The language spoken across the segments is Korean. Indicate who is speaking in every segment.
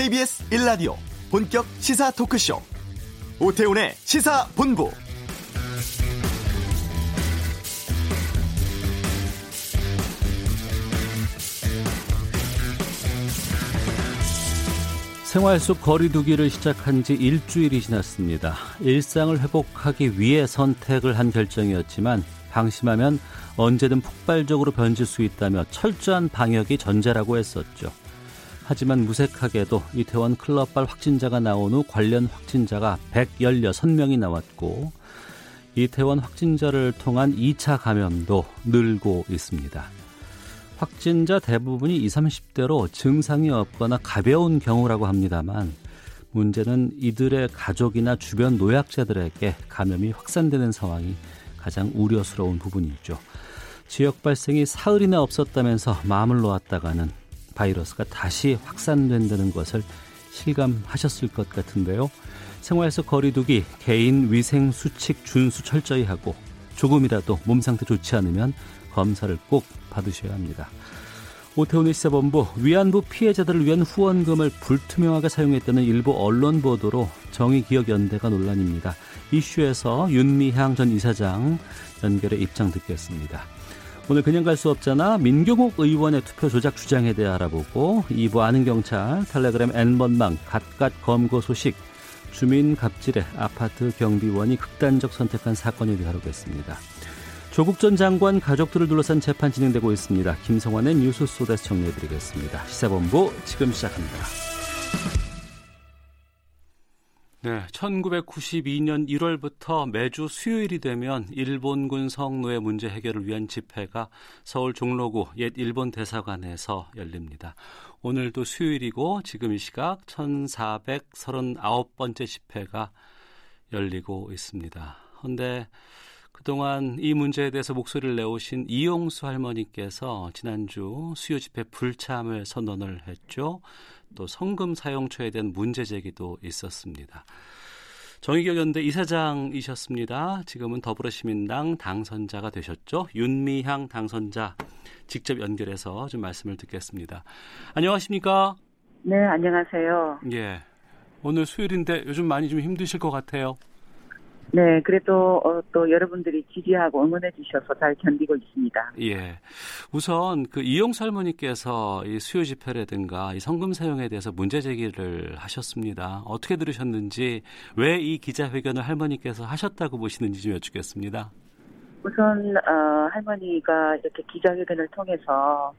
Speaker 1: KBS 1라디오 본격 시사 토크쇼 오태훈의 시사본부
Speaker 2: 생활 속 거리두기를 시작한 지 일주일이 지났습니다. 일상을 회복하기 위해 선택을 한 결정이었지만 방심하면 언제든 폭발적으로 변질 수 있다며 철저한 방역이 전제라고 했었죠. 하지만 무색하게도 이태원 클럽발 확진자가 나온 후 관련 확진자가 116명이 나왔고 이태원 확진자를 통한 2차 감염도 늘고 있습니다. 확진자 대부분이 20, 30대로 증상이 없거나 가벼운 경우라고 합니다만 문제는 이들의 가족이나 주변 노약자들에게 감염이 확산되는 상황이 가장 우려스러운 부분이죠. 지역 발생이 사흘이나 없었다면서 마음을 놓았다가는 바이러스가 다시 확산된다는 것을 실감하셨을 것 같은데요. 생활 속 거리두기, 개인 위생 수칙 준수 철저히 하고 조금이라도 몸 상태 좋지 않으면 검사를 꼭 받으셔야 합니다. 오태훈의 시사본부 위안부 피해자들을 위한 후원금을 불투명하게 사용했다는 일부 언론 보도로 정의기억연대가 논란입니다. 이슈에서 윤미향 전 이사장 연결해 입장 듣겠습니다. 오늘 그냥 갈 수 없잖아 민경욱 의원의 투표 조작 주장에 대해 알아보고 2부 아는 경찰 텔레그램 N번망 갓갓 검거 소식 주민 갑질에 아파트 경비원이 극단적 선택한 사건에 대해 다루겠습니다. 조국 전 장관 가족들을 둘러싼 재판 진행되고 있습니다. 김성환의 뉴스 소다스 정리해드리겠습니다. 시사본부 지금 시작합니다. 네, 1992년 1월부터 매주 수요일이 되면 일본군 성노예 문제 해결을 위한 집회가 서울 종로구 옛 일본 대사관에서 열립니다. 오늘도 수요일이고 지금 이 시각 1439번째 집회가 열리고 있습니다. 그런데 그동안 이 문제에 대해서 목소리를 내오신 이용수 할머니께서 지난주 수요 집회 불참을 선언을 했죠. 또 성금 사용처에 대한 문제 제기도 있었습니다. 정의경연대 이사장이셨습니다. 지금은 더불어시민당 당선자가 되셨죠. 윤미향 당선자 직접 연결해서 좀 말씀을 듣겠습니다. 안녕하십니까?
Speaker 3: 네, 안녕하세요.
Speaker 2: 예. 오늘 수요일인데 요즘 많이 좀 힘드실 것 같아요.
Speaker 3: 네, 그래도 어, 또 여러분들이 지지하고 응원해 주셔서 잘 견디고 있습니다.
Speaker 2: 예. 우선 그 이용수 할머니께서 이 수요 집회라든가 이 성금 사용에 대해서 문제 제기를 하셨습니다. 어떻게 들으셨는지 왜 이 기자회견을 할머니께서 하셨다고 보시는지 좀 여쭙겠습니다.
Speaker 3: 우선 어, 할머니가 이렇게 기자회견을 통해서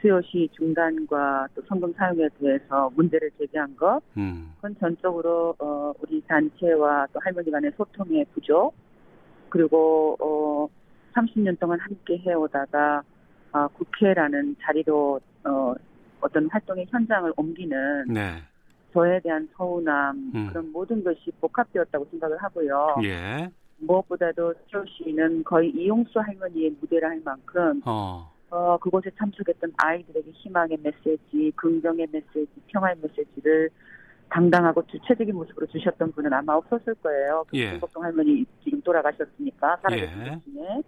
Speaker 3: 수요시 중단과 또 성금 사용에 대해서 문제를 제기한 것, 음. 그건 전적으로 어, 우리 단체와 또 할머니 간의 소통의 부족, 그리고 어, 30년 동안 함께 해오다가 어, 국회라는 자리로 어, 어떤 활동의 현장을 옮기는 네. 저에 대한 서운함 음. 그런 모든 것이 복합되었다고 생각을 하고요. 예. 무엇보다도 수요시는 거의 이용수 할머니의 무대라 할 만큼 어. 어, 그곳에 참석했던 아이들에게 희망의 메시지, 긍정의 메시지, 평화의 메시지를 당당하고 주체적인 모습으로 주셨던 분은 아마 없었을 거예요. 예. 김복동 할머니 지금 돌아가셨으니까 살아계신 예. 중에.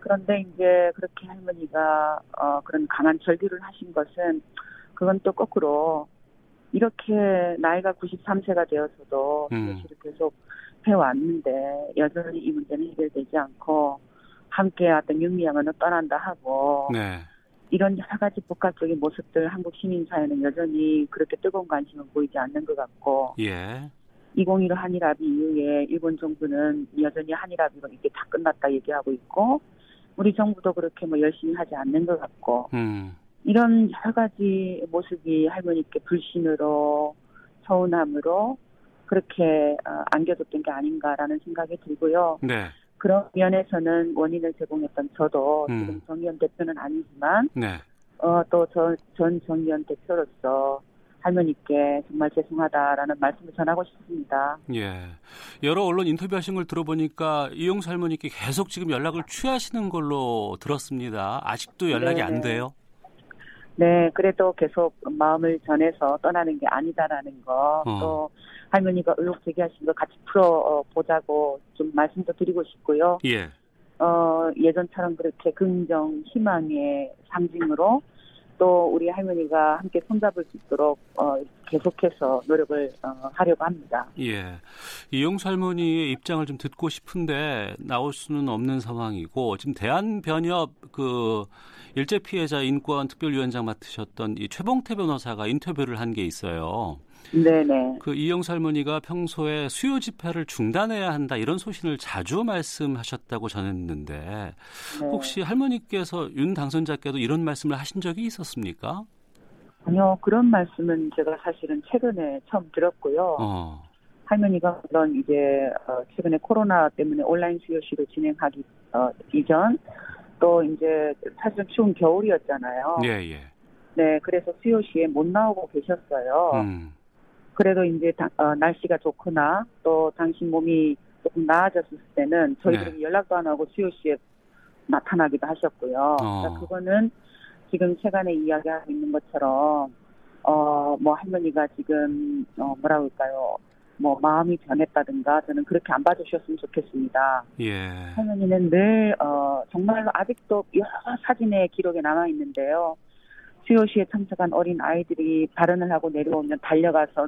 Speaker 3: 그런데 이제 그렇게 할머니가 어, 그런 강한 절규를 하신 것은 그건 또 거꾸로 이렇게 나이가 93세가 되어서도 음. 계속 해왔는데 여전히 이 문제는 해결되지 않고 함께 왔던 윤미향은 떠난다 하고 네. 이런 여러 가지 복합적인 모습들 한국 시민 사회는 여전히 그렇게 뜨거운 관심을 보이지 않는 것 같고 예. 2015 한일합의 이후에 일본 정부는 여전히 한일합의가 이게 다 끝났다 얘기하고 있고 우리 정부도 그렇게 뭐 열심히 하지 않는 것 같고 음. 이런 여러 가지 모습이 할머니께 불신으로 서운함으로 그렇게 어, 안겨줬던 게 아닌가라는 생각이 들고요. 네. 그런 면에서는 원인을 제공했던 저도 음. 지금 정의원 대표는 아니지만 네. 어, 또전 정의원 대표로서 할머니께 정말 죄송하다라는 말씀을 전하고 싶습니다.
Speaker 2: 예. 여러 언론 인터뷰하신 걸 들어보니까 이용수 할머니께 계속 지금 연락을 취하시는 걸로 들었습니다. 아직도 연락이 네네. 안 돼요?
Speaker 3: 네, 그래도 계속 마음을 전해서 떠나는 게 아니다라는 거, 어. 또 할머니가 의혹 제기하신 거 같이 풀어 어, 보자고 좀 말씀도 드리고 싶고요. 예. 어, 예전처럼 그렇게 긍정, 희망의 상징으로 또 우리 할머니가 함께 손잡을 수 있도록 어, 계속해서 노력을 어, 하려고 합니다.
Speaker 2: 예, 이용수 할머니의 입장을 좀 듣고 싶은데 나올 수는 없는 상황이고 지금 대한변협 그 일제 피해자 인권 특별위원장 맡으셨던 이 최봉태 변호사가 인터뷰를 한 게 있어요.
Speaker 3: 네네.
Speaker 2: 그 이영수 할머니가 평소에 수요 집회를 중단해야 한다 이런 소신을 자주 말씀하셨다고 전했는데 네. 혹시 할머니께서 윤 당선자께도 이런 말씀을 하신 적이 있었습니까?
Speaker 3: 아니요 그런 말씀은 제가 사실은 최근에 처음 들었고요. 어. 할머니가 물론 이제 어, 최근에 코로나 때문에 온라인 수요시를 진행하기 어, 이전 또 이제 사실은 추운 겨울이었잖아요.
Speaker 2: 예 예.
Speaker 3: 네, 그래서 수요시에 못 나오고 계셨어요. 음. 그래도 이제 다, 어, 날씨가 좋거나 또 당신 몸이 조금 나아졌을 때는 저희들이 네. 연락도 안 하고 수요 씨에 나타나기도 하셨고요. 어. 그러니까 그거는 지금 최근에 이야기하고 있는 것처럼 어 뭐 할머니가 지금 어 뭐라 그럴까요? 뭐 마음이 변했다든가 저는 그렇게 안 봐주셨으면 좋겠습니다.
Speaker 2: 예.
Speaker 3: 할머니는 늘 어 정말로 아직도 여러 사진의 기록에 남아 있는데요. 수요시에 참석한 어린 아이들이 발언을 하고 내려오면 달려가서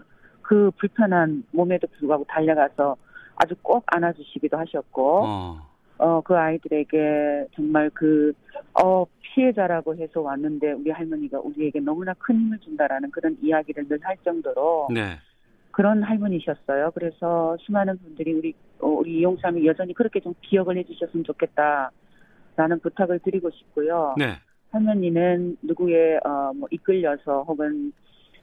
Speaker 3: 그 불편한 몸에도 불구하고 달려가서 아주 꼭 안아주시기도 하셨고, 어. 어, 그 아이들에게 정말 그, 어, 피해자라고 해서 왔는데 우리 할머니가 우리에게 너무나 큰 힘을 준다라는 그런 이야기를 늘 할 정도로
Speaker 2: 네.
Speaker 3: 그런 할머니셨어요. 그래서 수많은 분들이 우리, 어, 우리 이용삼이 여전히 그렇게 좀 기억을 해주셨으면 좋겠다 라는 부탁을 드리고 싶고요.
Speaker 2: 네.
Speaker 3: 할머니는 누구의, 어, 뭐 이끌려서 혹은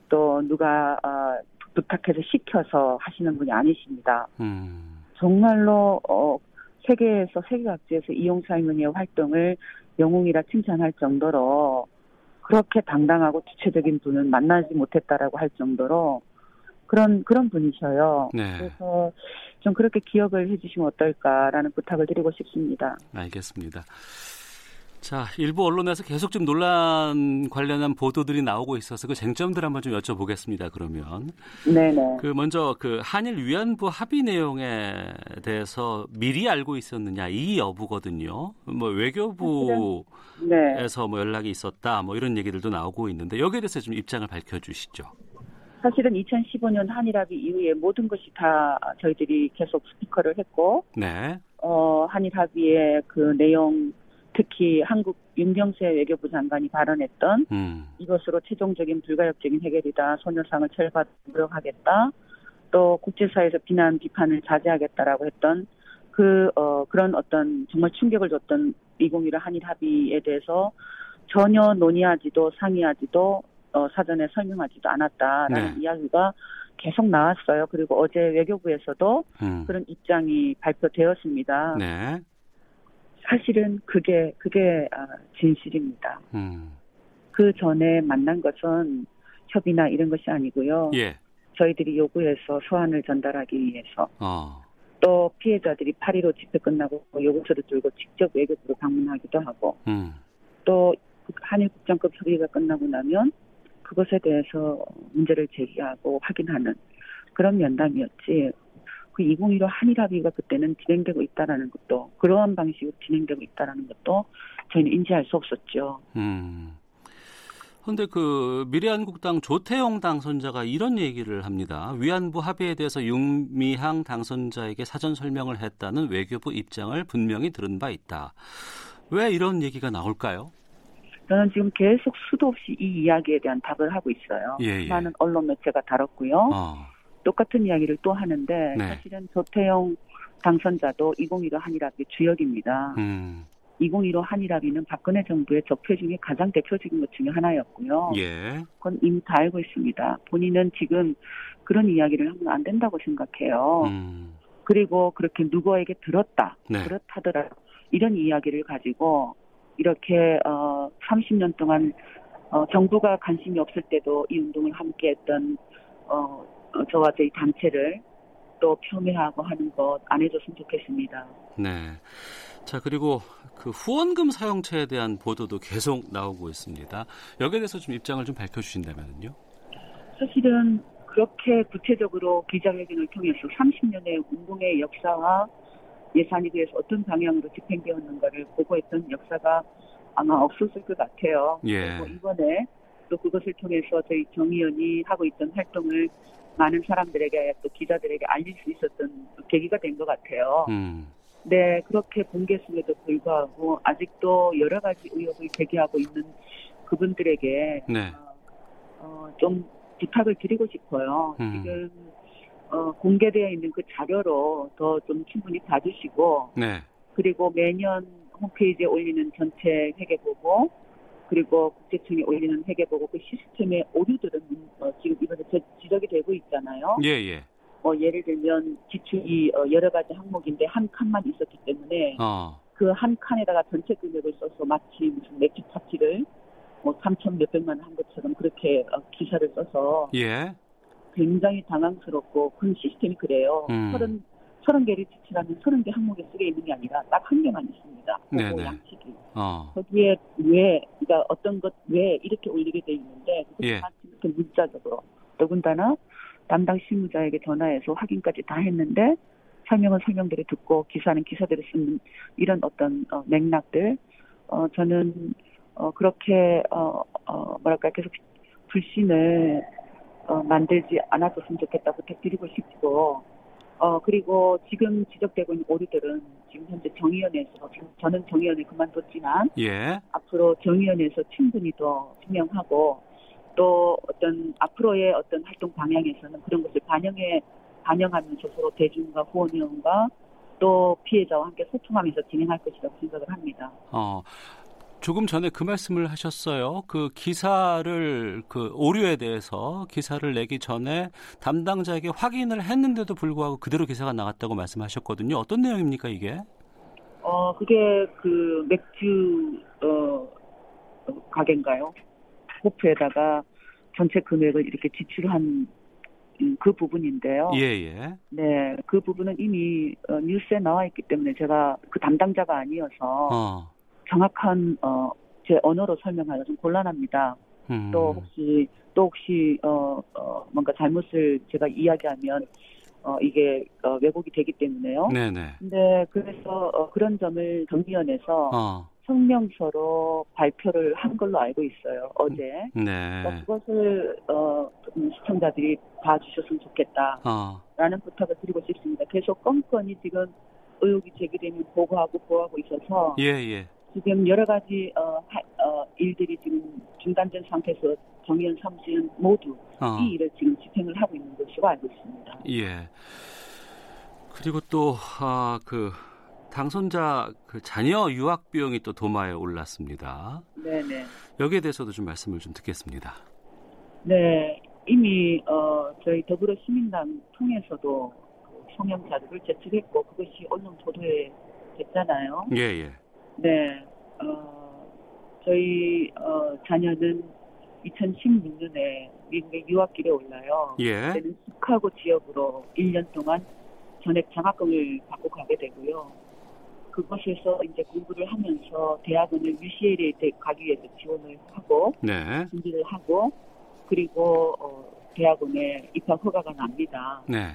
Speaker 3: 또 누가, 어, 부탁해서 시켜서 하시는 분이 아니십니다.
Speaker 2: 음.
Speaker 3: 정말로 어, 세계에서 세계 각지에서 이용사 할머니의 활동을 영웅이라 칭찬할 정도로 그렇게 당당하고 주체적인 분은 만나지 못했다라고 할 정도로 그런 그런 분이셔요.
Speaker 2: 네.
Speaker 3: 그래서 좀 그렇게 기억을 해주시면 어떨까라는 부탁을 드리고 싶습니다.
Speaker 2: 알겠습니다. 자, 일부 언론에서 계속 좀 논란 관련한 보도들이 나오고 있어서 그 쟁점들 한번 좀 여쭤보겠습니다. 그러면
Speaker 3: 네네.
Speaker 2: 그 먼저 그 한일 위안부 합의 내용에 대해서 미리 알고 있었느냐 이 여부거든요. 뭐 외교부에서 네. 뭐 연락이 있었다 뭐 이런 얘기들도 나오고 있는데 여기에 대해서 좀 입장을 밝혀주시죠.
Speaker 3: 사실은 2015년 한일 합의 이후에 모든 것이 다 저희들이 계속 스피커를 했고,
Speaker 2: 네.
Speaker 3: 어 한일 합의의 그 내용 특히 한국 윤경세 외교부 장관이 발언했던
Speaker 2: 음.
Speaker 3: 이것으로 최종적인 불가역적인 해결이다. 소녀상을 철받도록 하겠다. 또 국제사회에서 비난 비판을 자제하겠다라고 했던 그 어, 그런 어떤 정말 충격을 줬던 2015 한일 합의에 대해서 전혀 논의하지도 상의하지도 어, 사전에 설명하지도 않았다라는 네. 이야기가 계속 나왔어요. 그리고 어제 외교부에서도
Speaker 2: 음.
Speaker 3: 그런 입장이 발표되었습니다.
Speaker 2: 네.
Speaker 3: 사실은 그게 그게 아, 진실입니다.
Speaker 2: 음.
Speaker 3: 그 전에 만난 것은 협의나 이런 것이 아니고요.
Speaker 2: 예.
Speaker 3: 저희들이 요구해서 소환을 전달하기 위해서
Speaker 2: 어.
Speaker 3: 또 피해자들이 8.15 집회 끝나고 요구서를 들고 직접 외교부로 방문하기도 하고
Speaker 2: 음.
Speaker 3: 또 한일 국장급 협의가 끝나고 나면 그것에 대해서 문제를 제기하고 확인하는 그런 면담이었지 그 2015 한일 합의가 그때는 진행되고 있다라는 것도 그러한 방식으로 진행되고 있다라는 것도 저희는 인지할 수 없었죠.
Speaker 2: 음. 그런데 그 미래한국당 조태영 당선자가 이런 얘기를 합니다. 위안부 합의에 대해서 윤미향 당선자에게 사전 설명을 했다는 외교부 입장을 분명히 들은 바 있다. 왜 이런 얘기가 나올까요?
Speaker 3: 저는 지금 계속 수도 없이 이 이야기에 대한 답을 하고 있어요.
Speaker 2: 예, 예.
Speaker 3: 많은 언론 매체가 다뤘고요.
Speaker 2: 어.
Speaker 3: 똑같은 이야기를 또 하는데 네. 사실은 조태영 당선자도 2015 한일합의 주역입니다.
Speaker 2: 음.
Speaker 3: 2015 한일합의는 박근혜 정부의 적폐 중에 가장 대표적인 것 중에 하나였고요.
Speaker 2: 예.
Speaker 3: 그건 이미 다 알고 있습니다. 본인은 지금 그런 이야기를 하면 안 된다고 생각해요.
Speaker 2: 음.
Speaker 3: 그리고 그렇게 누구에게 들었다,
Speaker 2: 네.
Speaker 3: 그렇다더라 이런 이야기를 가지고 이렇게 어 30년 동안 어 정부가 관심이 없을 때도 이 운동을 함께했던 어 어, 저와 저희 단체를 또 폄훼하고 하는 것 안 해줬으면 좋겠습니다.
Speaker 2: 네. 자 그리고 그 후원금 사용처에 대한 보도도 계속 나오고 있습니다. 여기에 대해서 좀 입장을 좀 밝혀주신다면요.
Speaker 3: 사실은 그렇게 구체적으로 기자회견을 통해서 30년의 운동의 역사와 예산이 대해서 어떤 방향으로 집행되었는가를 보고했던 역사가 아마 없었을 것 같아요.
Speaker 2: 예.
Speaker 3: 이번에 또 그것을 통해서 저희 정의원이 하고 있던 활동을 많은 사람들에게 또 기자들에게 알릴 수 있었던 계기가 된 것 같아요.
Speaker 2: 음.
Speaker 3: 네, 그렇게 공개했음에도 불구하고 아직도 여러 가지 의혹을 제기하고 있는 그분들에게
Speaker 2: 네.
Speaker 3: 어, 어, 좀 부탁을 드리고 싶어요.
Speaker 2: 음.
Speaker 3: 지금 어, 공개되어 있는 그 자료로 더 좀 충분히 봐주시고
Speaker 2: 네.
Speaker 3: 그리고 매년 홈페이지에 올리는 전체 회계 보고 그리고 국세청에 올리는 회계보고 그 시스템의 오류들은 어, 지금 이번에 지적이 되고 있잖아요.
Speaker 2: 예, 예.
Speaker 3: 뭐 예를 들면 지출이 어, 여러 가지 항목인데 한 칸만 있었기 때문에
Speaker 2: 어.
Speaker 3: 그한 칸에다가 전체 금액을 써서 마치 무슨 맥주 파티를 뭐 3천 몇백만 한 것처럼 그렇게 어, 기사를 써서
Speaker 2: 예.
Speaker 3: 굉장히 당황스럽고 그 시스템이 그래요.
Speaker 2: 음.
Speaker 3: 30, 30개를 지출하면 30개 항목에 쓰게 있는 게 아니라 딱 한 개만 있습니다.
Speaker 2: 네네.
Speaker 3: 그거 양식이.
Speaker 2: 어.
Speaker 3: 거기에 왜, 그러니까 어떤 것 왜 이렇게 올리게 돼 있는데 그것을
Speaker 2: 예.
Speaker 3: 다 이렇게 문자적으로 더군다나 담당 실무자에게 전화해서 확인까지 다 했는데 설명은 설명대로 듣고 기사는 기사대로 쓰는 이런 어떤 어, 맥락들 어, 저는 어, 그렇게 어, 어, 뭐랄까 계속 불신을 어, 만들지 않았었으면 좋겠다 부탁드리고 싶고 어, 그리고 지금 지적되고 있는 오류들은 지금 현재 정의연에서 저는 정의연을 그만뒀지만
Speaker 2: 예.
Speaker 3: 앞으로 정의연에서 충분히 더 투명하고 또 어떤 앞으로의 어떤 활동 방향에서는 그런 것을 반영해 반영하면서 서로 대중과 후원회원과 또 피해자와 함께 소통하면서 진행할 것이라고 생각을 합니다.
Speaker 2: 어. 조금 전에 그 말씀을 하셨어요. 그 기사를 그 오류에 대해서 기사를 내기 전에 담당자에게 확인을 했는데도 불구하고 그대로 기사가 나갔다고 말씀하셨거든요. 어떤 내용입니까 이게?
Speaker 3: 어 그게 그 맥주 어 가게인가요? 호프에다가 전체 금액을 이렇게 지출한 음, 그 부분인데요.
Speaker 2: 예, 예.
Speaker 3: 네, 그 부분은 이미 어, 뉴스에 나와 있기 때문에 제가 그 담당자가 아니어서
Speaker 2: 어.
Speaker 3: 정확한 어, 제 언어로 설명하기가 좀 곤란합니다.
Speaker 2: 음.
Speaker 3: 또 혹시 또 혹시 어, 어, 뭔가 잘못을 제가 이야기하면 어, 이게 어, 왜곡이 되기 때문에요.
Speaker 2: 네, 네.
Speaker 3: 근데 그래서 어, 그런 점을 정비원에서
Speaker 2: 어.
Speaker 3: 성명서로 발표를 한 걸로 알고 있어요. 어제.
Speaker 2: 네.
Speaker 3: 그러니까 그것을 어, 좀 시청자들이 봐주셨으면 좋겠다라는
Speaker 2: 어.
Speaker 3: 부탁을 드리고 싶습니다. 계속 건건이 지금 의혹이 제기되면 보고하고 보호하고 있어서
Speaker 2: 예, 예.
Speaker 3: 지금 여러 가지 어, 하, 어, 일들이 지금 중단된 상태에서 정의연 사무실은 모두
Speaker 2: 어.
Speaker 3: 이 일을 지금 집행을 하고 있는 것으로 알고 있습니다.
Speaker 2: 예. 그리고 또, 아, 그, 당선자 그 자녀 유학 비용이 또 도마에 올랐습니다.
Speaker 3: 네네.
Speaker 2: 여기에 대해서도 좀 말씀을 좀 듣겠습니다.
Speaker 3: 네, 이미 어, 저희 더불어시민당 통해서도 그 성명 자료를 제출했고 그것이 언론 보도에 됐잖아요.
Speaker 2: 예, 예.
Speaker 3: 네, 어, 저희 어, 자녀는 2016년에 미국에 유학길에 올라요.
Speaker 2: 예.
Speaker 3: 그때는 시카고 지역으로 1년 동안 전액 장학금을 받고 가게 되고요. 그곳에서 이제 공부를 하면서 대학원을 UCLA에 가기 위해서 지원을 하고
Speaker 2: 네.
Speaker 3: 준비를 하고 그리고 어, 대학원에 입학 허가가 납니다.
Speaker 2: 네.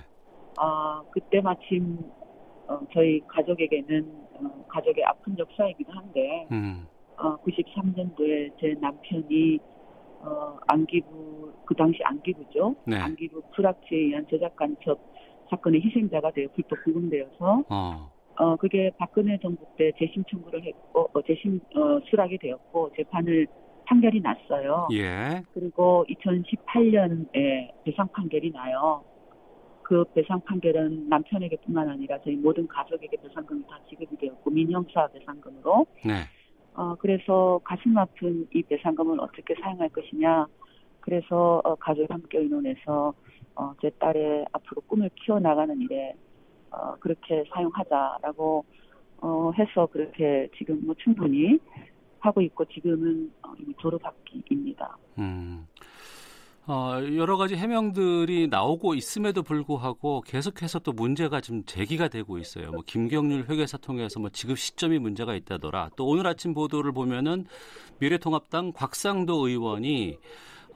Speaker 3: 아 그때 마침 어, 저희 가족에게는 어, 가족의 아픈 역사이기도 한데
Speaker 2: 음.
Speaker 3: 어, 93년도에 제 남편이 어, 안기부 그 당시 안기부죠.
Speaker 2: 네.
Speaker 3: 안기부 프락치에 의한 제작 간첩 사건의 희생자가 되어 불법 구금되어서
Speaker 2: 어.
Speaker 3: 어 그게 박근혜 정부 때 재심 청구를 했고 어, 재심 어, 수락이 되었고 재판을 판결이 났어요.
Speaker 2: 예.
Speaker 3: 그리고 2018년에 배상 판결이 나요. 그 배상 판결은 남편에게뿐만 아니라 저희 모든 가족에게 배상금이 다 지급이 되었고 민형사 배상금으로
Speaker 2: 네.
Speaker 3: 어, 그래서 가슴 아픈 이 배상금을 어떻게 사용할 것이냐. 그래서 어, 가족 함께 의논해서 어, 제 딸의 앞으로 꿈을 키워나가는 일에 어, 그렇게 사용하자라고 어, 해서 그렇게 지금 뭐 충분히 하고 있고 지금은 어, 이미 졸업학기입니다.
Speaker 2: 음. 어, 여러 가지 해명들이 나오고 있음에도 불구하고 계속해서 또 문제가 지금 제기가 되고 있어요. 뭐 김경률 회계사 통해서 뭐 지급 시점이 문제가 있다더라. 또 오늘 아침 보도를 보면은 미래통합당 곽상도 의원이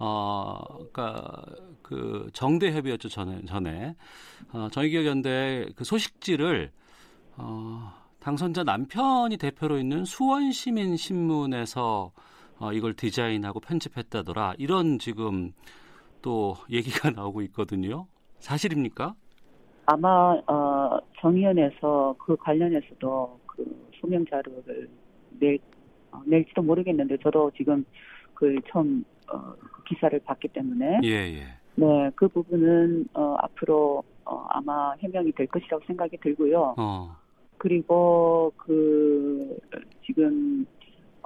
Speaker 2: 어, 그니까, 그, 정대협의였죠, 전에, 전에. 어, 정의기억연대 그 소식지를, 어, 당선자 남편이 대표로 있는 수원시민 신문에서 어, 이걸 디자인하고 편집했다더라. 이런 지금 또 얘기가 나오고 있거든요. 사실입니까?
Speaker 3: 아마 어, 정의원에서 그 관련해서도 그 소명 자료를 낼 어, 낼지도 모르겠는데 저도 지금 그 처음 어, 기사를 봤기 때문에
Speaker 2: 예, 예.
Speaker 3: 네, 그 부분은 어, 앞으로 어, 아마 해명이 될 것이라고 생각이 들고요.
Speaker 2: 어.
Speaker 3: 그리고 그 지금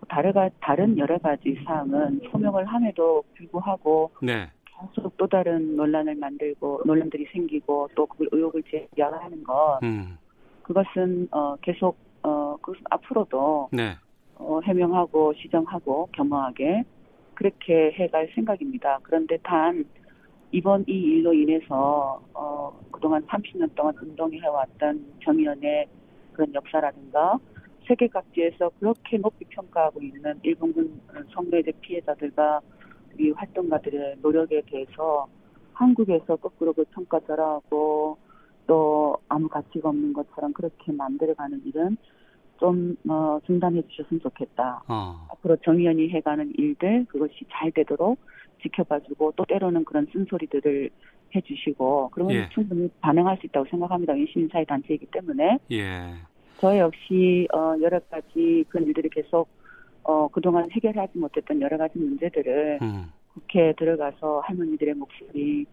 Speaker 3: 다른 다른 여러 가지 사항은 소명을 함에도 불구하고
Speaker 2: 네.
Speaker 3: 계속 또 다른 논란을 만들고 논란들이 생기고 또 그 의혹을 제기하는 것
Speaker 2: 음.
Speaker 3: 그것은 어 계속 어 그것은 앞으로도
Speaker 2: 네.
Speaker 3: 어 해명하고 시정하고 겸허하게 그렇게 해갈 생각입니다. 그런데 단 이번 이 일로 인해서 어 그동안 30년 동안 운동해 왔던 정의연의 그런 역사라든가 세계 각지에서 그렇게 높이 평가하고 있는 일본군 성노예제 피해자들과 우리 활동가들의 노력에 대해서 한국에서 거꾸로 그 평가 절하고 또 아무 가치가 없는 것처럼 그렇게 만들어가는 일은 좀 어, 중단해 주셨으면 좋겠다.
Speaker 2: 어.
Speaker 3: 앞으로 정의연이 해가는 일들 그것이 잘 되도록 지켜봐주고 또 때로는 그런 쓴소리들을 해주시고 그러면
Speaker 2: 예.
Speaker 3: 충분히 반응할 수 있다고 생각합니다. 시민사회 단체이기 때문에
Speaker 2: 예.
Speaker 3: 저 역시 어, 여러 가지 그런 일들이 계속 어, 그동안 해결하지 못했던 여러 가지 문제들을
Speaker 2: 음.
Speaker 3: 국회에 들어가서 할머니들의 목소리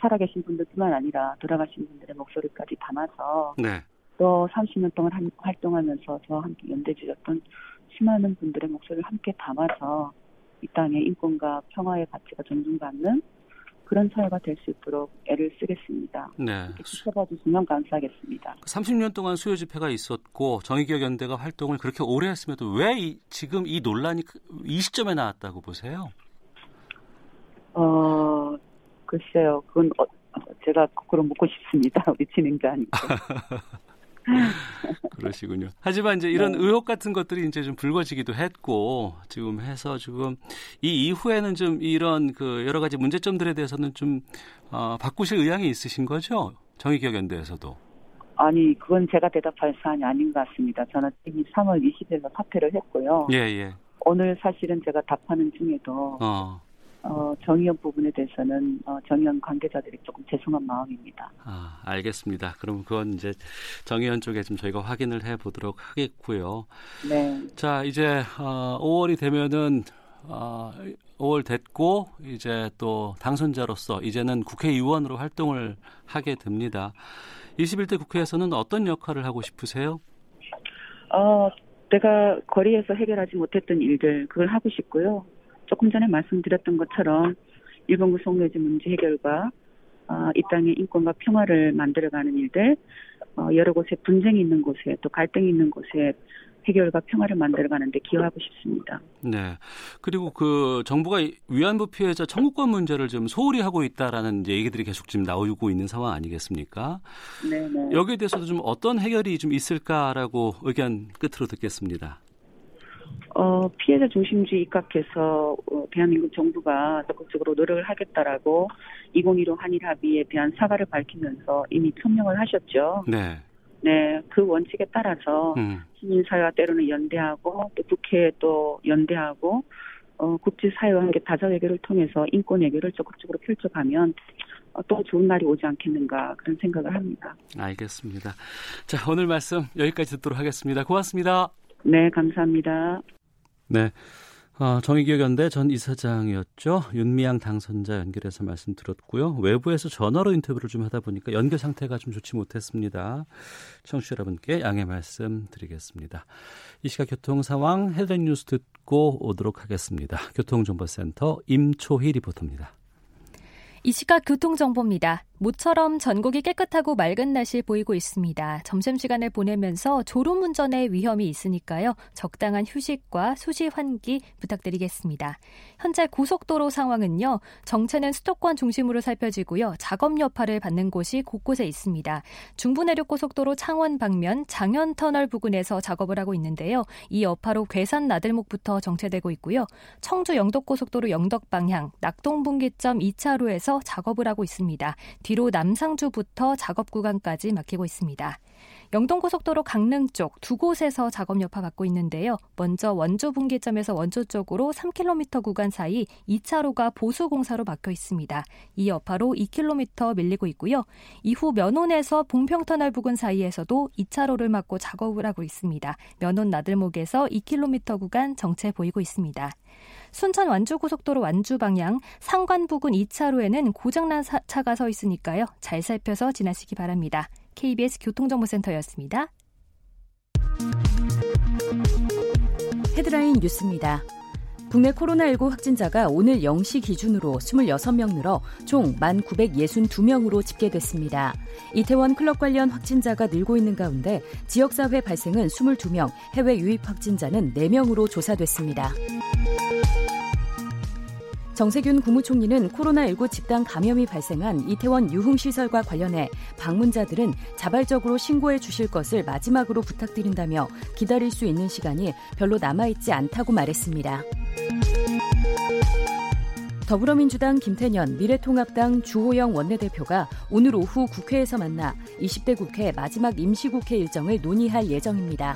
Speaker 3: 살아계신 분들뿐만 아니라 돌아가신 분들의 목소리까지 담아서
Speaker 2: 네.
Speaker 3: 또 30년 동안 한- 활동하면서 저와 함께 연대 주셨던 수많은 분들의 목소리를 함께 담아서 이 땅의 인권과 평화의 가치가 존중받는 그런 사회가 될 수 있도록 애를 쓰겠습니다.
Speaker 2: 네.
Speaker 3: 지켜봐 주시면 감사하겠습니다.
Speaker 2: 30년 동안 수요 집회가 있었고 정의기억 연대가 활동을 그렇게 오래 했음에도 왜 이- 지금 이 논란이 그- 이 시점에 나왔다고 보세요?
Speaker 3: 어, 글쎄요. 그건 어, 제가 거꾸로 묻고 싶습니다. 우리 진행자니까.
Speaker 2: 그러시군요. 하지만 이제 이런
Speaker 3: 네.
Speaker 2: 의혹 같은 것들이 이제 좀 불거지기도 했고 지금 해서 지금 이 이후에는 좀 이런 그 여러 가지 문제점들에 대해서는 좀 어, 바꾸실 의향이 있으신 거죠? 정의기억 연대에서도.
Speaker 3: 아니, 그건 제가 대답할 사안이 아닌 것 같습니다. 저는 이미 3월 20일에 사퇴를 했고요.
Speaker 2: 예, 예.
Speaker 3: 오늘 사실은 제가 답하는 중에도
Speaker 2: 어.
Speaker 3: 어, 정의연 부분에 대해서는 어, 정의연 관계자들이 조금 죄송한 마음입니다.
Speaker 2: 아, 알겠습니다. 그럼 그건 이제 정의연 쪽에 좀 저희가 확인을 해 보도록 하겠고요.
Speaker 3: 네,
Speaker 2: 자, 이제 어, 5월이 되면은 어, 5월 됐고 이제 또 당선자로서 이제는 국회의원으로 활동을 하게 됩니다. 21대 국회에서는 어떤 역할을 하고 싶으세요?
Speaker 3: 어, 내가 거리에서 해결하지 못했던 일들 그걸 하고 싶고요. 조금 전에 말씀드렸던 것처럼 일본군 성노예제 문제 해결과 어, 이 땅의 인권과 평화를 만들어가는 일들, 어, 여러 곳에 분쟁이 있는 곳에 또 갈등이 있는 곳에 해결과 평화를 만들어가는데 기여하고 싶습니다.
Speaker 2: 네. 그리고 그 정부가 이 위안부 피해자 청구권 문제를 좀 소홀히 하고 있다라는 얘기들이 계속 지금 나오고 있는 상황 아니겠습니까?
Speaker 3: 네네.
Speaker 2: 여기에 대해서도 좀 어떤 해결이 좀 있을까라고 의견 끝으로 듣겠습니다.
Speaker 3: 어, 피해자 중심주의 입각해서 어, 대한민국 정부가 적극적으로 노력을 하겠다라고 2015 한일 합의에 대한 사과를 밝히면서 이미 표명을 하셨죠.
Speaker 2: 네.
Speaker 3: 네, 그 원칙에 따라서
Speaker 2: 음.
Speaker 3: 시민사회와 때로는 연대하고 또 국회에 또 연대하고 어, 국제사회와 함께 다자 외교를 통해서 인권 외교를 적극적으로 펼쳐가면 어, 또 좋은 날이 오지 않겠는가 그런 생각을 합니다.
Speaker 2: 알겠습니다. 자, 오늘 말씀 여기까지 듣도록 하겠습니다. 고맙습니다.
Speaker 3: 네, 감사합니다.
Speaker 2: 네. 어, 정의기억연대 전 이사장이었죠. 윤미향 당선자 연결해서 말씀드렸고요. 외부에서 전화로 인터뷰를 좀 하다 보니까 연결 상태가 좀 좋지 못했습니다. 청취자 여러분께 양해 말씀 드리겠습니다. 이 시각 교통 상황 헤드라인 뉴스 듣고 오도록 하겠습니다. 교통정보센터 임초희 리포터입니다.
Speaker 4: 이 시각 교통정보입니다. 모처럼 전국이 깨끗하고 맑은 날씨 보이고 있습니다. 점심시간을 보내면서 졸음운전의 위험이 있으니까요. 적당한 휴식과 수시 환기 부탁드리겠습니다. 현재 고속도로 상황은요. 정체는 수도권 중심으로 살펴지고요. 작업 여파를 받는 곳이 곳곳에 있습니다. 중부내륙고속도로 창원 방면 장현터널 부근에서 작업을 하고 있는데요. 이 여파로 괴산 나들목부터 정체되고 있고요. 청주 영덕고속도로 영덕 방향 낙동분기점 2차로에서 작업을 하고 있습니다. 뒤로 남상주부터 작업 구간까지 막히고 있습니다. 영동고속도로 강릉 쪽 두 곳에서 작업 여파 받고 있는데요. 먼저 원조 분기점에서 원조 쪽으로 3km 구간 사이 2차로가 보수 공사로 막혀 있습니다. 이 여파로 2km 밀리고 있고요. 이후 면원에서 봉평터널 부근 사이에서도 2차로를 막고 작업을 하고 있습니다. 면원 나들목에서 2km 구간 정체 보이고 있습니다. 순천 완주 고속도로 완주 방향 상관 부근 2차로에는 고장난 차가 서 있으니까요. 잘 살펴서 지나시기 바랍니다. KBS 교통정보센터였습니다.
Speaker 5: 헤드라인 뉴스입니다. 국내 코로나19 확진자가 오늘 0시 기준으로 26명 늘어 총 1,962명으로 집계됐습니다. 이태원 클럽 관련 확진자가 늘고 있는 가운데 지역사회 발생은 22명, 해외 유입 확진자는 4명으로 조사됐습니다. 정세균 국무총리는 코로나19 집단 감염이 발생한 이태원 유흥시설과 관련해 방문자들은 자발적으로 신고해 주실 것을 마지막으로 부탁드린다며 기다릴 수 있는 시간이 별로 남아있지 않다고 말했습니다. 더불어민주당 김태년, 미래통합당 주호영 원내대표가 오늘 오후 국회에서 만나 20대 국회 마지막 임시국회 일정을 논의할 예정입니다.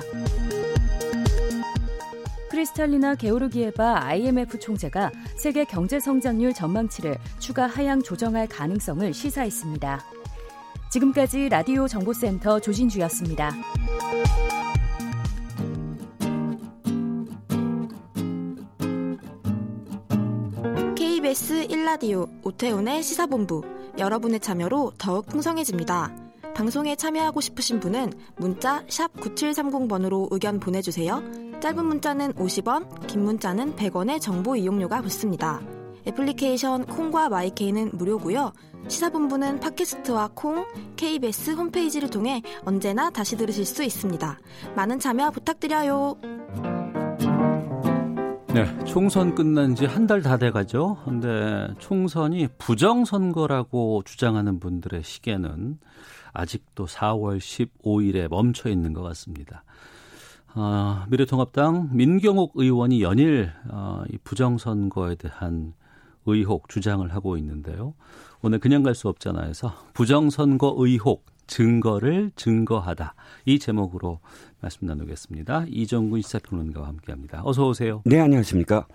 Speaker 5: 크리스탈리나 게오르기에바 IMF 총재가 세계 경제 성장률 전망치를 추가 하향 조정할 가능성을 시사했습니다. 지금까지 라디오 정보센터 조진주였습니다.
Speaker 6: KBS 1라디오 오태훈의 시사본부 여러분의 참여로 더욱 풍성해집니다. 방송에 참여하고 싶으신 분은 문자 9730번으로 의견 보내주세요. 짧은 문자는 50원, 긴 문자는 100원의 정보 이용료가 붙습니다. 애플리케이션 콩과 마이케이는 무료고요. 시사본부는 팟캐스트와 콩, KBS 홈페이지를 통해 언제나 다시 들으실 수 있습니다. 많은 참여 부탁드려요.
Speaker 2: 네, 총선 끝난 지 한 달 다 돼가죠. 근데 총선이 부정선거라고 주장하는 분들의 시계는 아직도 4월 15일에 멈춰 있는 것 같습니다. 어, 미래통합당 민경욱 의원이 연일 어, 이 부정선거에 대한 의혹 주장을 하고 있는데요. 오늘 그냥 갈 수 없잖아 해서 부정선거 의혹 증거를 증거하다 이 제목으로 말씀 나누겠습니다. 이정근 시사평론가와 함께합니다. 어서 오세요.
Speaker 7: 네 안녕하십니까.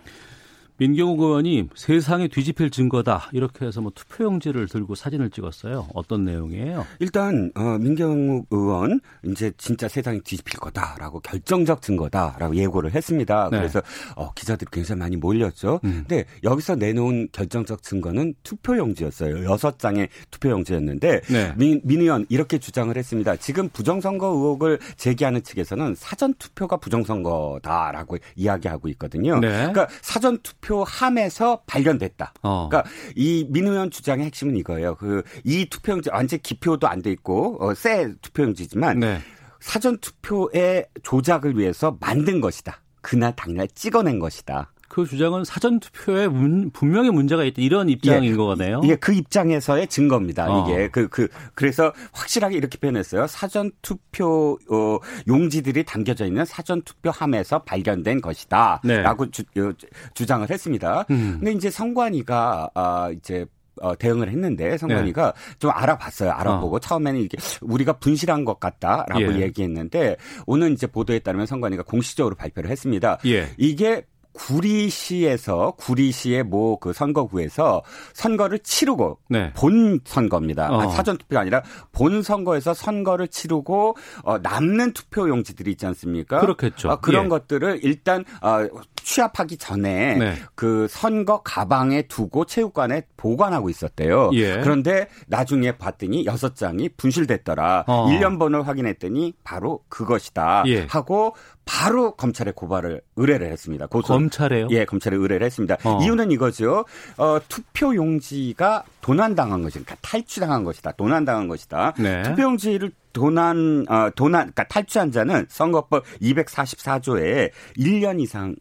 Speaker 2: 민경욱 의원이 세상에 뒤집힐 증거다 이렇게 해서 뭐 투표용지를 들고 사진을 찍었어요. 어떤 내용이에요?
Speaker 7: 일단 어, 민경욱 의원 이제 진짜 세상이 뒤집힐 거다라고 결정적 증거다라고 예고를 했습니다. 네. 그래서 어, 기자들이 굉장히 많이 몰렸죠. 음. 근데 여기서 내놓은 결정적 증거는 투표용지였어요. 여섯 장의 투표용지였는데 네. 민, 민 의원 이렇게 주장을 했습니다. 지금 부정선거 의혹을 제기하는 측에서는 사전 투표가 부정선거다라고 이야기하고 있거든요. 네. 그러니까 사전 투표 투표함에서 발견됐다. 어. 그러니까 이 민 의원 주장의 핵심은 이거예요. 그 이 투표용지 완전 기표도 안 돼 있고 어, 새 투표용지지만 네. 사전 투표의 조작을 위해서 만든 것이다. 그날 당날 찍어낸 것이다.
Speaker 2: 그 주장은 사전 투표에 문, 분명히 문제가 있다 이런 입장인 예, 거네요.
Speaker 7: 이게 그 입장에서의 증거입니다. 어. 이게 그그 그, 그래서 확실하게 이렇게 표현했어요. 사전 투표 어, 용지들이 담겨져 있는 사전 투표함에서 발견된 것이다라고 네. 주, 어, 주장을 했습니다. 음. 근데 이제 성관이가 아 이제 어, 대응을 했는데 성관이가 네. 좀 알아봤어요. 알아보고 어. 처음에는 이게 우리가 분실한 것 같다라고 예. 얘기했는데 오늘 이제 보도에 따르면 성관이가 공식적으로 발표를 했습니다. 예. 이게 구리시에서 구리시의 모 그 선거구에서 선거를 치르고 네. 본 선거입니다. 어. 사전 투표가 아니라 본 선거에서 선거를 치르고 어, 남는 투표 용지들이 있지 않습니까?
Speaker 2: 그렇겠죠.
Speaker 7: 어, 그런 예. 것들을 일단 어, 취합하기 전에 네. 그 선거 가방에 두고 체육관에 보관하고 있었대요. 예. 그런데 나중에 봤더니 여섯 장이 분실됐더라. 어. 1년 번을 확인했더니 바로 그것이다 예. 하고 바로 검찰에 고발을 의뢰를 했습니다.
Speaker 2: 고소. 검찰에요?
Speaker 7: 예, 검찰에 의뢰를 했습니다. 어. 이유는 이거죠. 어, 투표 용지가 도난당한 것이다. 그러니까 탈취당한 것이다. 도난당한 것이다. 네. 투표 용지를 도난 어, 도난 그러니까 탈취한 자는 선거법 244조에 1년 이상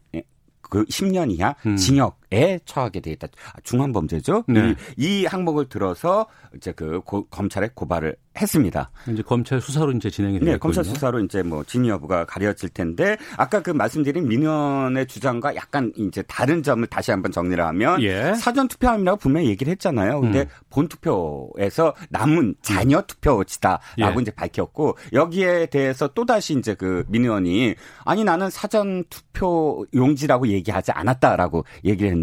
Speaker 7: 그 10년 이하 음. 징역 에 처하게 돼 있다. 아, 중한 범죄죠. 네. 이, 이 항목을 들어서 이제 그 고, 검찰에 고발을 했습니다.
Speaker 2: 이제 검찰 수사로 이제 진행이 되고
Speaker 7: 네, 검찰 수사로 이제 뭐 진위 여부가 가려질 텐데 아까 그 말씀드린 민원의 주장과 약간 이제 다른 점을 다시 한번 정리를 하면 예. 사전 투표함이라고 분명히 얘기를 했잖아요. 근데 음. 본 투표에서 남은 자녀 투표지다라고 예. 이제 밝혔고 여기에 대해서 또 다시 이제 그 민원이 아니 나는 사전 투표 용지라고 얘기하지 않았다라고 얘기를 했는데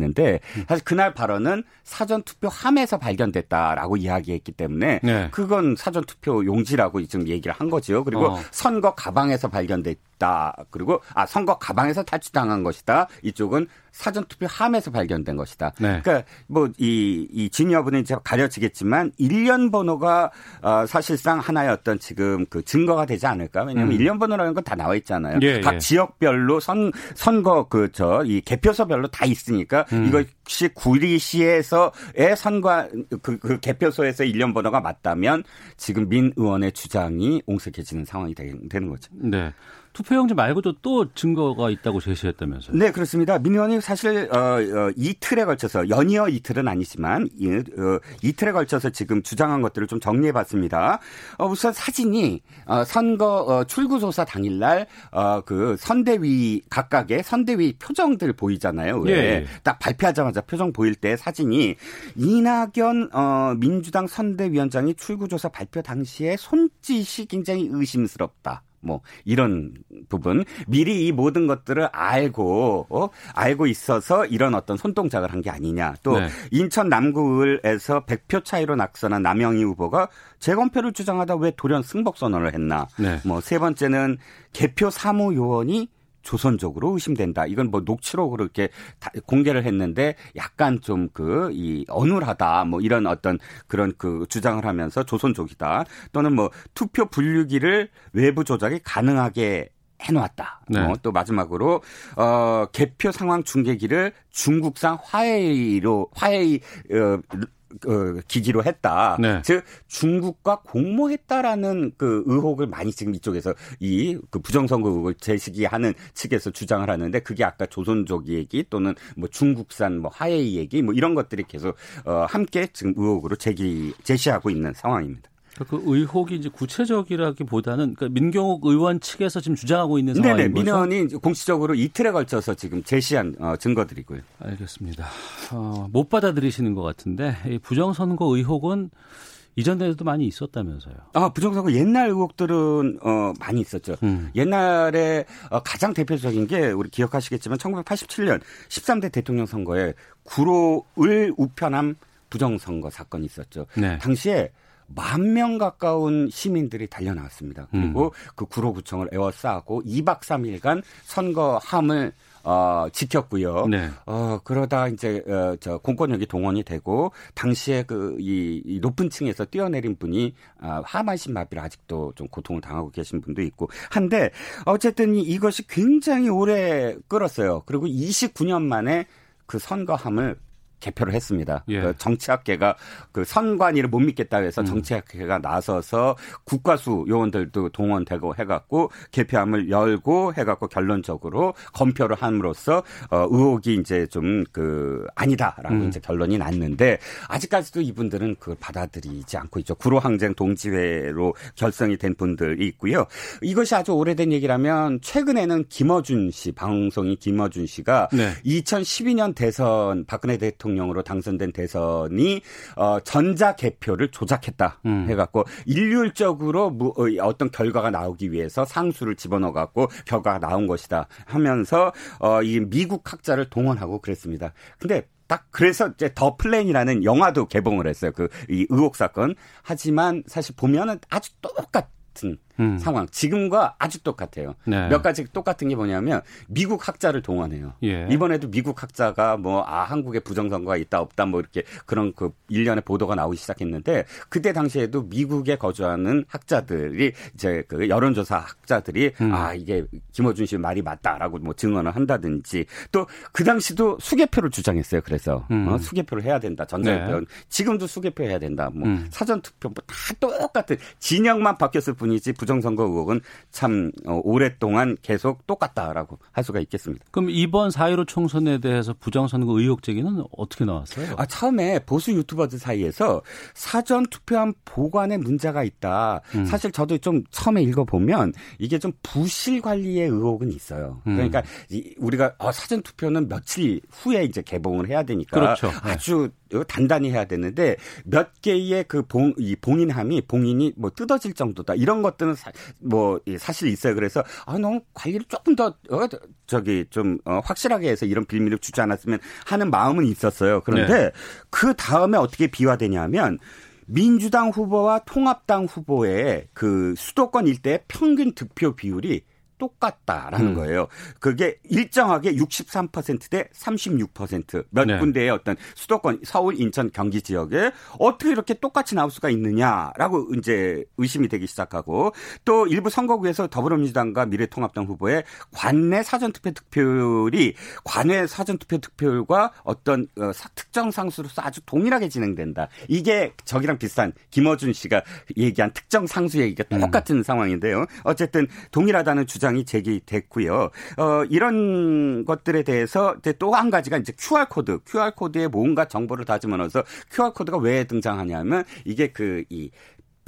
Speaker 7: 음. 사실 그날 발언은 사전 투표 함에서 발견됐다라고 이야기했기 때문에 네. 그건 사전 투표 용지라고 지금 얘기를 한 거죠. 그리고 어. 선거 가방에서 발견됐 다. 그리고 아 선거 가방에서 탈취당한 것이다. 이쪽은 사전 투표 함에서 발견된 것이다. 네. 그러니까 뭐이이진 여부는 이제 가려지겠지만 일련 번호가 어, 사실상 하나의 어떤 지금 그 증거가 되지 않을까? 왜냐하면 음. 일련 번호라는 건 다 나와 있잖아요. 예, 각 예. 지역별로 선 선거 그 저 이 개표소별로 다 있으니까 음. 이것이 구리시에서의 선거 그, 그 개표소에서 일련 번호가 맞다면 지금 민 의원의 주장이 옹색해지는 상황이 되는 거죠.
Speaker 2: 네. 투표용지 말고도 또 증거가 있다고 제시했다면서요?
Speaker 7: 네, 그렇습니다. 민 의원이 사실 어, 어, 이틀에 걸쳐서 연이어 이틀은 아니지만 이, 어, 이틀에 걸쳐서 지금 주장한 것들을 좀 정리해봤습니다. 어, 우선 사진이 어, 선거 어, 출구조사 당일날 어, 그 선대위 각각의 선대위 표정들 보이잖아요. 왜? 예. 딱 발표하자마자 표정 보일 때 사진이 이낙연 어, 민주당 선대위원장이 출구조사 발표 당시에 손짓이 굉장히 의심스럽다. 뭐 이런 부분 미리 이 모든 것들을 알고 어? 알고 있어서 이런 어떤 손동작을 한 게 아니냐 또 네. 인천 남구을에서 100표 차이로 낙선한 남영희 후보가 재검표를 주장하다 왜 돌연 승복 선언을 했나 네. 뭐세 번째는 개표 사무 요원이 조선적으로 의심된다. 이건 뭐 녹취록으로 이렇게 공개를 했는데 약간 좀 그 이 어눌하다. 뭐 이런 어떤 그런 그 주장을 하면서 조선족이다. 또는 뭐 투표 분류기를 외부 조작이 가능하게 해놓았다. 네. 어, 또 마지막으로 어 개표 상황 중계기를 중국산 화웨이로 화웨이 어, 그 기기로 했다. 네. 즉 중국과 공모했다라는 그 의혹을 많이 지금 이쪽에서 이 그 부정선거 의혹을 제시기하는 측에서 주장을 하는데 그게 아까 조선족 얘기 또는 뭐 중국산 뭐 하웨이 얘기 뭐 이런 것들이 계속 어 함께 지금 의혹으로 제기 제시하고 있는 상황입니다.
Speaker 2: 그 의혹이 이제 구체적이라기보다는 그러니까 민경욱 의원 측에서 지금 주장하고 있는 상황인 네네,
Speaker 7: 거죠. 민원이 공식적으로 이틀에 걸쳐서 지금 제시한 어, 증거들이고요.
Speaker 2: 알겠습니다. 어, 못 받아들이시는 것 같은데 이 부정선거 의혹은 이전에도 많이 있었다면서요.
Speaker 7: 아, 부정선거 옛날 의혹들은 어 많이 있었죠. 음. 옛날에 어, 가장 대표적인 게 우리 기억하시겠지만 1987년 13대 대통령 선거에 구로을 우편함 부정선거 사건이 있었죠. 네. 당시에 만 명 가까운 시민들이 달려나왔습니다. 그리고 음. 그 구로구청을 에워싸고 2박 3일간 선거함을 어, 지켰고요. 네. 어, 그러다 이제, 어, 저, 공권력이 동원이 되고, 당시에 그, 이, 이 높은 층에서 뛰어내린 분이, 아, 하반신 마비를 아직도 좀 고통을 당하고 계신 분도 있고, 한데, 어쨌든 이것이 굉장히 오래 끌었어요. 그리고 29년 만에 그 선거함을 개표를 했습니다. 예. 그 정치학계가 그 선관위를 못 믿겠다 해서 음. 정치학계가 나서서 국가수 요원들도 동원되고 해갖고 개표함을 열고 해갖고 결론적으로 검표를 함으로써 어, 의혹이 이제 좀 그 아니다라고 음. 이제 결론이 났는데 아직까지도 이분들은 그걸 받아들이지 않고 있죠. 구로항쟁 동지회로 결성이 된 분들이 있고요. 이것이 아주 오래된 얘기라면 최근에는 김어준 씨 방송이 김어준 씨가 네. 2012년 대선 박근혜 대통령 대통령으로 당선된 대선이 어, 전자 개표를 조작했다 음. 해갖고 일률적으로 무, 어, 어떤 결과가 나오기 위해서 상수를 집어넣어 갖고 결과가 나온 것이다 하면서 어, 이 미국 학자를 동원하고 그랬습니다. 근데 딱 그래서 이제 더 플랜이라는 영화도 개봉을 했어요. 그 이 의혹 사건. 하지만 사실 보면은 아주 똑같은 음. 상황. 지금과 아주 똑같아요. 네. 몇 가지 똑같은 게 뭐냐면 미국 학자를 동원해요. 예. 이번에도 미국 학자가 뭐 아 한국에 부정선거가 있다 없다 뭐 이렇게 그런 그 일련의 보도가 나오기 시작했는데 그때 당시에도 미국에 거주하는 학자들이 이제 그 여론조사 학자들이 음. 아 이게 김어준 씨 말이 맞다라고 뭐 증언을 한다든지 또 그 당시도 수개표를 주장했어요. 그래서 음. 어, 수개표를 해야 된다. 전자개표 네. 지금도 수개표 해야 된다. 뭐 음. 사전 투표 뭐 다 똑같은 진영만 바뀌었을 뿐이지 부 부정선거 의혹은 참 어, 오랫동안 계속 똑같다라고 할 수가 있겠습니다.
Speaker 2: 그럼 이번 4.15 총선에 대해서 부정선거 의혹 제기는 어떻게 나왔어요?
Speaker 7: 아, 처음에 보수 유튜버들 사이에서 사전 투표한 보관에 문제가 있다. 음. 사실 저도 좀 처음에 읽어보면 이게 좀 부실 관리의 의혹은 있어요. 음. 그러니까 이, 우리가 어, 사전 투표는 며칠 후에 이제 개봉을 해야 되니까 그렇죠. 아주 단단히 해야 되는데 몇 개의 그 봉, 이 봉인함이 봉인이 뭐 뜯어질 정도다 이런 것들은 사, 뭐 사실 있어요. 그래서 아 너무 관리를 조금 더 어, 저기 좀 어, 확실하게 해서 이런 빌미를 주지 않았으면 하는 마음은 있었어요. 그런데 네. 그 다음에 어떻게 비화되냐면 민주당 후보와 통합당 후보의 그 수도권 일대 평균 득표 비율이 똑같다라는 음. 거예요. 그게 일정하게 63%대 36%몇 네. 군데의 어떤 수도권 서울, 인천, 경기 지역에 어떻게 이렇게 똑같이 나올 수가 있느냐라고 이제 의심이 되기 시작하고 또 일부 선거구에서 더불어민주당과 미래통합당 후보의 관내 사전투표 득표율이 관내 사전투표 득표율과 어떤 어, 특정 상수로서 아주 동일하게 진행된다. 이게 저기랑 비슷한 김어준 씨가 얘기한 특정 상수 얘기가 음. 똑같은 음. 상황인데요. 어쨌든 동일하다는 주장 주장이 제기됐고요. 어, 이런 것들에 대해서 이제 또 한 가지가 이제 QR 코드, QR 코드에 뭔가 정보를 다 집어넣어서 QR 코드가 왜 등장하냐면 이게 그 이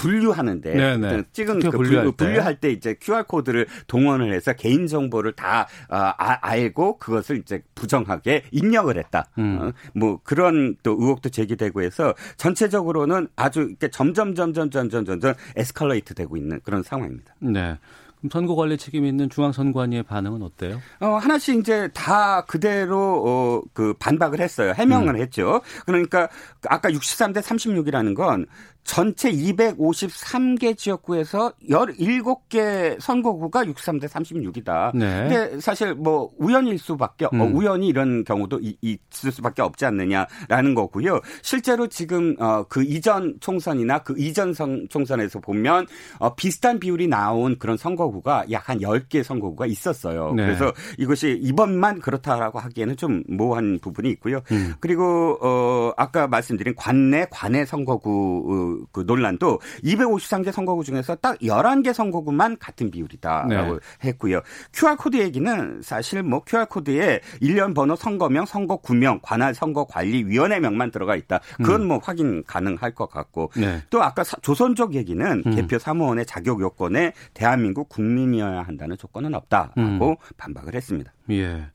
Speaker 7: 분류하는데 네네. 찍은 그 분류할, 때. 분류할 때 이제 QR 코드를 동원을 해서 개인 정보를 다 아, 아, 알고 그것을 이제 부정하게 입력을 했다. 음. 어, 뭐 그런 또 의혹도 제기되고 해서 전체적으로는 아주 이렇게 점점 점점 점점 점점 escalate 되고 있는 그런 상황입니다.
Speaker 2: 네. 그럼 선거 관리 책임 있는 중앙선관위의 반응은 어때요?
Speaker 7: 어, 하나씩 이제 다 그대로 어, 그 반박을 했어요. 해명을 음. 했죠. 그러니까 아까 63대 36이라는 건 전체 253개 지역구에서 17개 선거구가 63대 36이다. 네. 근데 사실 뭐 우연일 수밖에 어, 음. 어, 우연히 이런 경우도 이, 있을 수밖에 없지 않느냐라는 거고요. 실제로 지금 어, 그 이전 총선이나 그 이전 선, 총선에서 보면 어, 비슷한 비율이 나온 그런 선거구가 약 한 10개 선거구가 있었어요. 네. 그래서 이것이 이번만 그렇다라고 하기에는 좀 모호한 부분이 있고요. 음. 그리고 어 아까 말씀드린 관내 관내 선거구 그 논란도 253개 선거구 중에서 딱 11개 선거구만 같은 비율이다라고 네. 했고요. QR코드 얘기는 사실 뭐 QR코드에 일련 번호 선거명, 선거구명, 관할 선거관리위원회명만 들어가 있다. 그건 음. 뭐 확인 가능할 것 같고 네. 또 아까 조선족 얘기는 음. 개표 사무원의 자격 요건에 대한민국 국민이어야 한다는 조건은 없다라고 음. 반박을 했습니다.
Speaker 2: 예.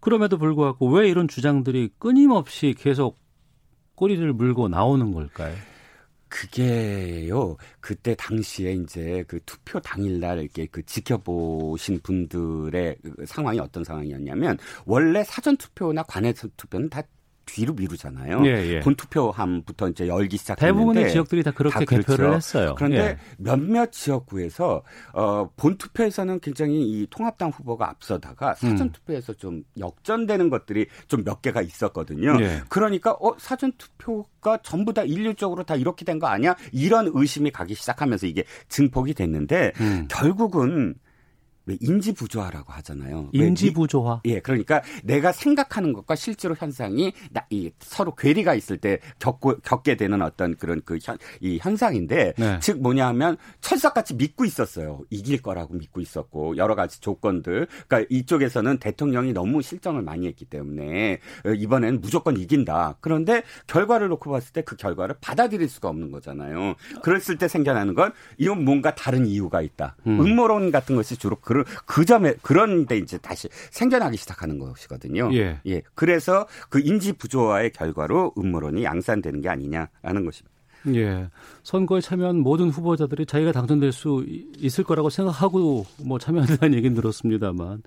Speaker 2: 그럼에도 불구하고 왜 이런 주장들이 끊임없이 계속 꼬리를 물고 나오는 걸까요?
Speaker 7: 그게요. 그때 당시에 이제 그 투표 당일날 이렇게 그 지켜보신 분들의 그 상황이 어떤 상황이었냐면 원래 사전 투표나 관외 투표는 다 뒤로 미루잖아요. 예, 예. 본투표함부터 이제 열기 시작했는데
Speaker 2: 대부분의 지역들이 다 그렇게 다 그렇죠. 개표를 했어요.
Speaker 7: 그런데 예. 몇몇 지역구에서 어 본투표에서는 굉장히 이 통합당 후보가 앞서다가 사전 투표에서 음. 좀 역전되는 것들이 좀 몇 개가 있었거든요. 예. 그러니까 어 사전 투표가 전부 다 일률적으로 다 이렇게 된 거 아니야? 이런 의심이 가기 시작하면서 이게 증폭이 됐는데 음. 결국은 왜 인지 부조화라고 하잖아요.
Speaker 2: 인지 부조화.
Speaker 7: 예, 그러니까 내가 생각하는 것과 실제로 현상이 나, 이 서로 괴리가 있을 때 겪고 겪게 되는 어떤 그런 그 현, 이 현상인데 네. 즉 뭐냐하면 철석같이 믿고 있었어요. 이길 거라고 믿고 있었고 여러 가지 조건들. 그러니까 이쪽에서는 대통령이 너무 실정을 많이 했기 때문에 어, 이번에는 무조건 이긴다. 그런데 결과를 놓고 봤을 때 그 결과를 받아들일 수가 없는 거잖아요. 그랬을 때 생겨나는 건 이건 뭔가 다른 이유가 있다. 음. 음모론 같은 것이 주로 그 그런 그 점에 그런데 이제 다시 생겨나기 시작하는 것이거든요. 예. 예. 그래서 그 인지 부조화의 결과로 음모론이 양산되는 게 아니냐라는 것입니다.
Speaker 2: 예. 선거에 참여한 모든 후보자들이 자기가 당선될 수 있을 거라고 생각하고 뭐 참여한다는 얘기는 들었습니다만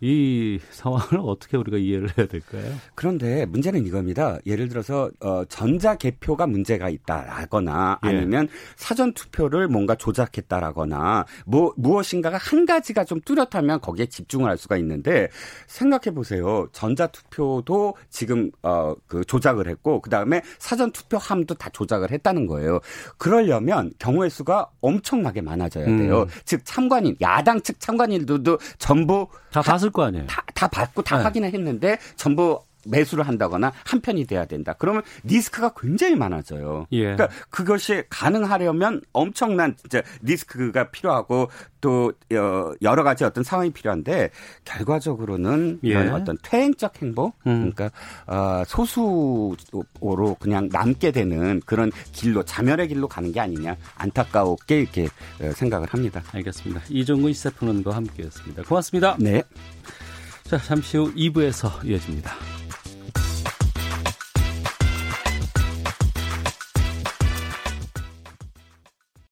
Speaker 2: 이 상황을 어떻게 우리가 이해를 해야 될까요?
Speaker 7: 그런데 문제는 이겁니다. 예를 들어서 어, 전자 개표가 문제가 있다라거나 예. 아니면 사전 투표를 뭔가 조작했다라거나 뭐 무엇인가가 한 가지가 좀 뚜렷하면 거기에 집중을 할 수가 있는데 생각해 보세요. 전자 투표도 지금 어, 그 조작을 했고 그 다음에 사전 투표함도 다 조작을 했다는 거예요. 그러려면 경우의 수가 엄청나게 많아져야 돼요. 음. 즉 참관인 야당 측 참관인들도 전부
Speaker 2: 다 봤을 거 아니에요.
Speaker 7: 다, 다 봤고 다 네. 확인을 했는데 전부 매수를 한다거나 한 편이 돼야 된다. 그러면 리스크가 굉장히 많아져요. 예. 그러니까 그것이 가능하려면 엄청난 진짜 리스크가 필요하고 또 어, 여러 가지 어떤 상황이 필요한데 결과적으로는 예. 이런 어떤 퇴행적 행보 음. 그러니까 어, 소수로 그냥 남게 되는 그런 길로 자멸의 길로 가는 게 아니냐 안타까웠게 이렇게 어, 생각을 합니다.
Speaker 2: 알겠습니다. 이종근 시사평론가와 함께했습니다. 고맙습니다.
Speaker 7: 네.
Speaker 2: 자 잠시 후 2부에서 이어집니다.